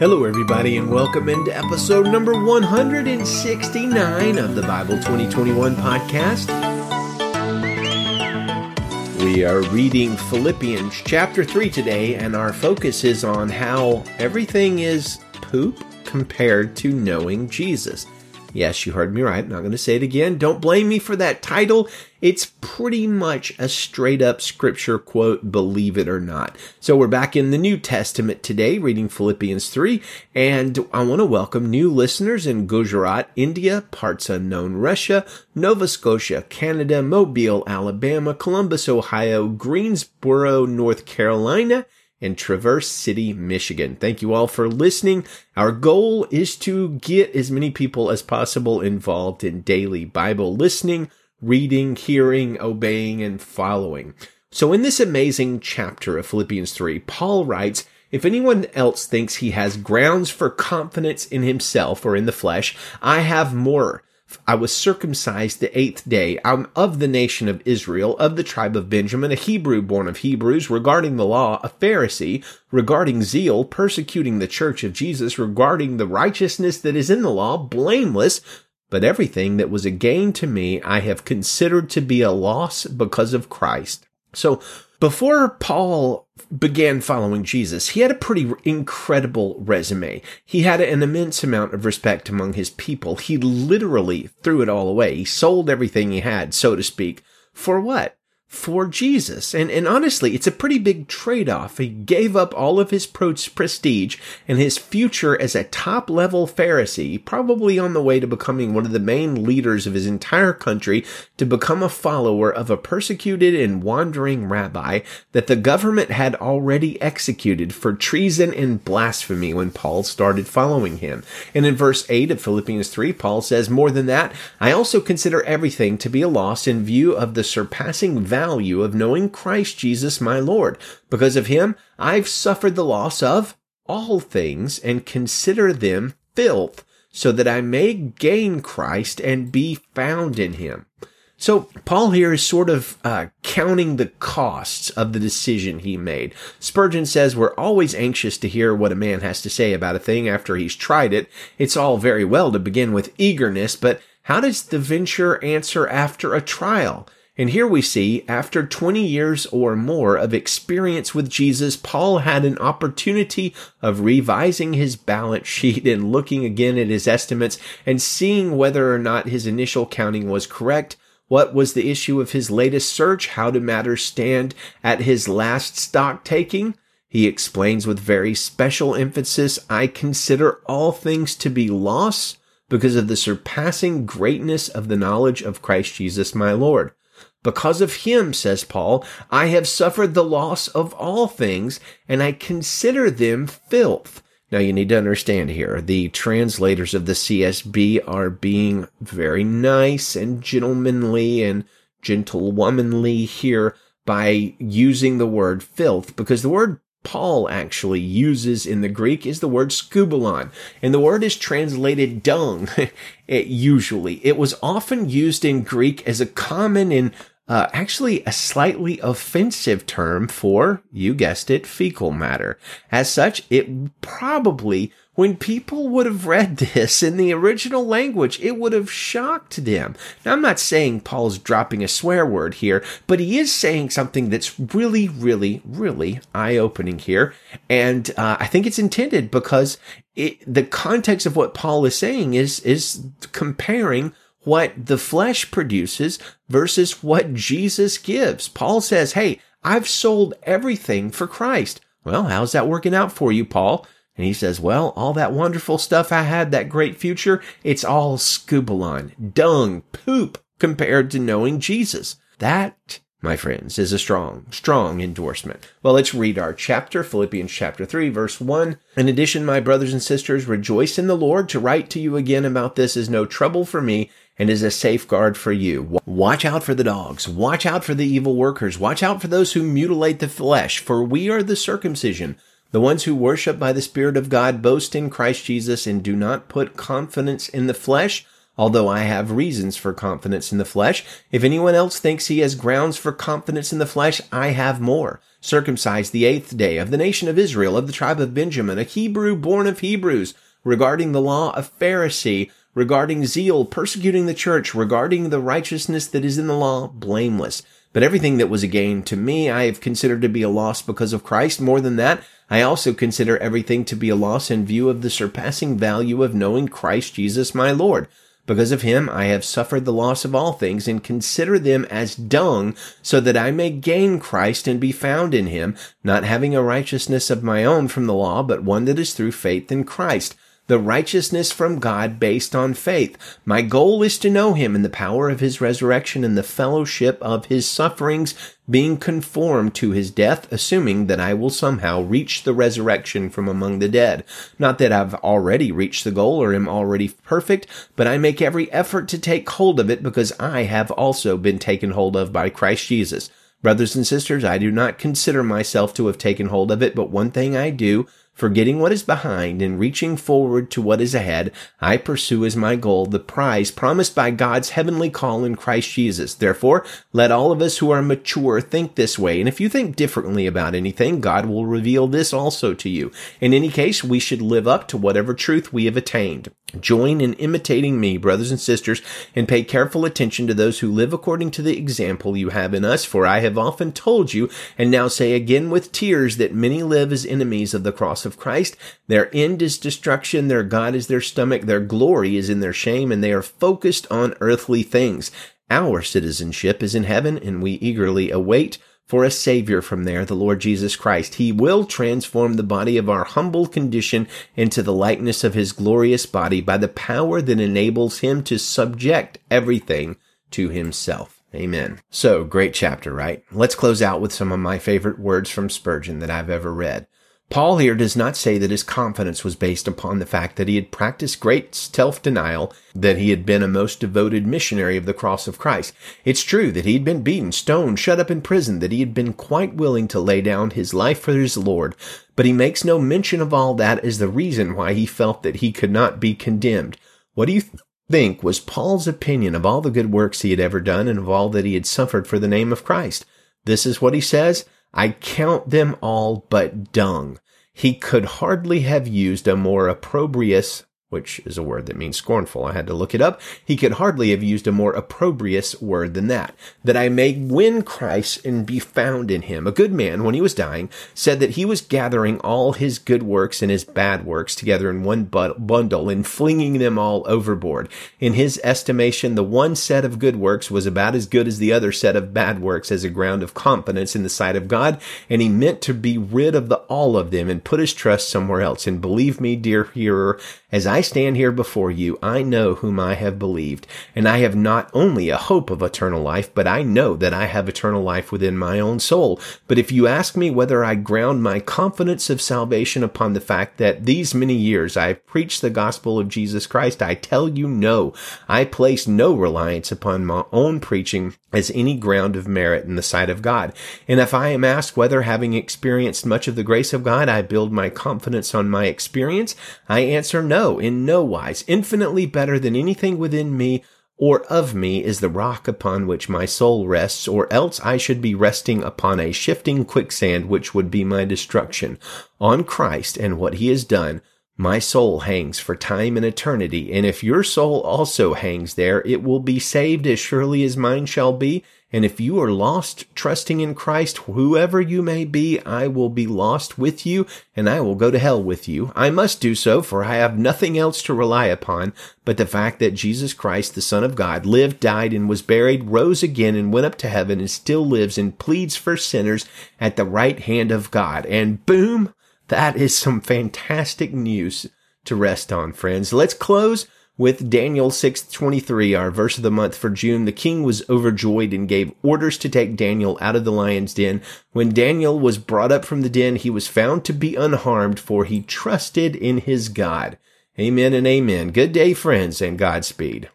Hello, everybody, and welcome into episode number 169 of the Bible 2021 podcast. We are reading Philippians chapter 3 today, and our focus is on how everything is poop compared to knowing Jesus. Yes, you heard me right. I'm not going to say it again. Don't blame me for that title. It's pretty much a straight up scripture quote, believe it or not. So we're back in the New Testament today, reading Philippians 3, and I want to welcome new listeners in Gujarat, India, parts unknown Russia, Nova Scotia, Canada, Mobile, Alabama, Columbus, Ohio, Greensboro, North Carolina, in Traverse City, Michigan. Thank you all for listening. Our goal is to get as many people as possible involved in daily Bible listening, reading, hearing, obeying, and following. So in this amazing chapter of Philippians 3, Paul writes, if anyone else thinks he has grounds for confidence in himself or in the flesh, I have more. I was circumcised the eighth day. I'm of the nation of Israel, of the tribe of Benjamin, a Hebrew born of Hebrews, regarding the law, a Pharisee, regarding zeal, persecuting the church of Jesus, regarding the righteousness that is in the law, blameless. But everything that was a gain to me, I have considered to be a loss because of Christ. So before Paul began following Jesus, he had a pretty incredible resume. He had an immense amount of respect among his people. He literally threw it all away. He sold everything he had, so to speak. For what? For Jesus. And, and honestly, it's a pretty big trade-off. He gave up all of his prestige and his future as a top level Pharisee, probably on the way to becoming one of the main leaders of his entire country, to become a follower of a persecuted and wandering rabbi that the government had already executed for treason and blasphemy when Paul started following him. And in verse 8 of Philippians 3, Paul says, more than that, I also consider everything to be a loss in view of the surpassing value value of knowing Christ Jesus my Lord. Because of him, I've suffered the loss of all things and consider them filth so that I may gain Christ and be found in him. So Paul here is sort of uh, counting the costs of the decision he made. Spurgeon says we're always anxious to hear what a man has to say about a thing after he's tried it. It's all very well to begin with eagerness, but how does the venture answer after a trial? And here we see, after 20 years or more of experience with Jesus, Paul had an opportunity of revising his balance sheet and looking again at his estimates and seeing whether or not his initial counting was correct. What was the issue of his latest search? How do matters stand at his last stock taking? He explains with very special emphasis, I consider all things to be loss because of the surpassing greatness of the knowledge of Christ Jesus my Lord. Because of him, says Paul, I have suffered the loss of all things, and I consider them filth. Now you need to understand here, the translators of the CSB are being very nice and gentlemanly and gentlewomanly here by using the word filth, because the word Paul actually uses in the Greek is the word skubalon, and the word is translated dung. it, usually, it was often used in Greek as a common and uh, actually a slightly offensive term for, you guessed it, fecal matter. As such, it probably, when people would have read this in the original language, it would have shocked them. Now, I'm not saying Paul's dropping a swear word here, but he is saying something that's really, really, really eye opening here. And uh, I think it's intended because it, the context of what Paul is saying is, is comparing what the flesh produces versus what Jesus gives. Paul says, Hey, I've sold everything for Christ. Well, how's that working out for you, Paul? And he says, Well, all that wonderful stuff I had, that great future, it's all skubalon, dung, poop compared to knowing Jesus. That my friends, is a strong, strong endorsement. Well, let's read our chapter, Philippians chapter 3, verse 1. In addition, my brothers and sisters, rejoice in the Lord. To write to you again about this is no trouble for me and is a safeguard for you. Watch out for the dogs. Watch out for the evil workers. Watch out for those who mutilate the flesh, for we are the circumcision. The ones who worship by the Spirit of God boast in Christ Jesus and do not put confidence in the flesh Although I have reasons for confidence in the flesh, if anyone else thinks he has grounds for confidence in the flesh, I have more. Circumcised the eighth day of the nation of Israel, of the tribe of Benjamin, a Hebrew born of Hebrews, regarding the law, a Pharisee, regarding zeal, persecuting the church, regarding the righteousness that is in the law, blameless. But everything that was a gain to me, I have considered to be a loss because of Christ. More than that, I also consider everything to be a loss in view of the surpassing value of knowing Christ Jesus my Lord. Because of him, I have suffered the loss of all things and consider them as dung so that I may gain Christ and be found in him, not having a righteousness of my own from the law, but one that is through faith in Christ the righteousness from God based on faith. My goal is to know him in the power of his resurrection and the fellowship of his sufferings, being conformed to his death, assuming that I will somehow reach the resurrection from among the dead. Not that I've already reached the goal or am already perfect, but I make every effort to take hold of it because I have also been taken hold of by Christ Jesus. Brothers and sisters, I do not consider myself to have taken hold of it, but one thing I do, Forgetting what is behind and reaching forward to what is ahead, I pursue as my goal the prize promised by God's heavenly call in Christ Jesus. Therefore, let all of us who are mature think this way. And if you think differently about anything, God will reveal this also to you. In any case, we should live up to whatever truth we have attained. Join in imitating me, brothers and sisters, and pay careful attention to those who live according to the example you have in us, for I have often told you, and now say again with tears, that many live as enemies of the cross of Christ. Their end is destruction, their God is their stomach, their glory is in their shame, and they are focused on earthly things. Our citizenship is in heaven, and we eagerly await for a Savior from there, the Lord Jesus Christ. He will transform the body of our humble condition into the likeness of His glorious body by the power that enables Him to subject everything to Himself. Amen. So, great chapter, right? Let's close out with some of my favorite words from Spurgeon that I've ever read. Paul here does not say that his confidence was based upon the fact that he had practiced great self-denial, that he had been a most devoted missionary of the cross of Christ. It's true that he had been beaten, stoned, shut up in prison, that he had been quite willing to lay down his life for his Lord, but he makes no mention of all that as the reason why he felt that he could not be condemned. What do you think was Paul's opinion of all the good works he had ever done and of all that he had suffered for the name of Christ? This is what he says. I count them all but dung. He could hardly have used a more opprobrious which is a word that means scornful. I had to look it up. He could hardly have used a more opprobrious word than that. That I may win Christ and be found in him. A good man, when he was dying, said that he was gathering all his good works and his bad works together in one bundle and flinging them all overboard. In his estimation, the one set of good works was about as good as the other set of bad works as a ground of confidence in the sight of God, and he meant to be rid of the all of them and put his trust somewhere else. And believe me, dear hearer, as I stand here before you, I know whom I have believed, and I have not only a hope of eternal life, but I know that I have eternal life within my own soul. But if you ask me whether I ground my confidence of salvation upon the fact that these many years I have preached the gospel of Jesus Christ, I tell you no. I place no reliance upon my own preaching as any ground of merit in the sight of God. And if I am asked whether having experienced much of the grace of God, I build my confidence on my experience, I answer no no, in no wise. Infinitely better than anything within me or of me is the rock upon which my soul rests, or else I should be resting upon a shifting quicksand which would be my destruction. On Christ and what he has done, my soul hangs for time and eternity, and if your soul also hangs there, it will be saved as surely as mine shall be, and if you are lost trusting in Christ, whoever you may be, I will be lost with you and I will go to hell with you. I must do so for I have nothing else to rely upon but the fact that Jesus Christ, the Son of God, lived, died, and was buried, rose again and went up to heaven and still lives and pleads for sinners at the right hand of God. And boom, that is some fantastic news to rest on, friends. Let's close with Daniel 6:23, our verse of the month for June, the king was overjoyed and gave orders to take Daniel out of the lion's den. When Daniel was brought up from the den, he was found to be unharmed, for he trusted in his God. Amen and amen. Good day, friends, and Godspeed.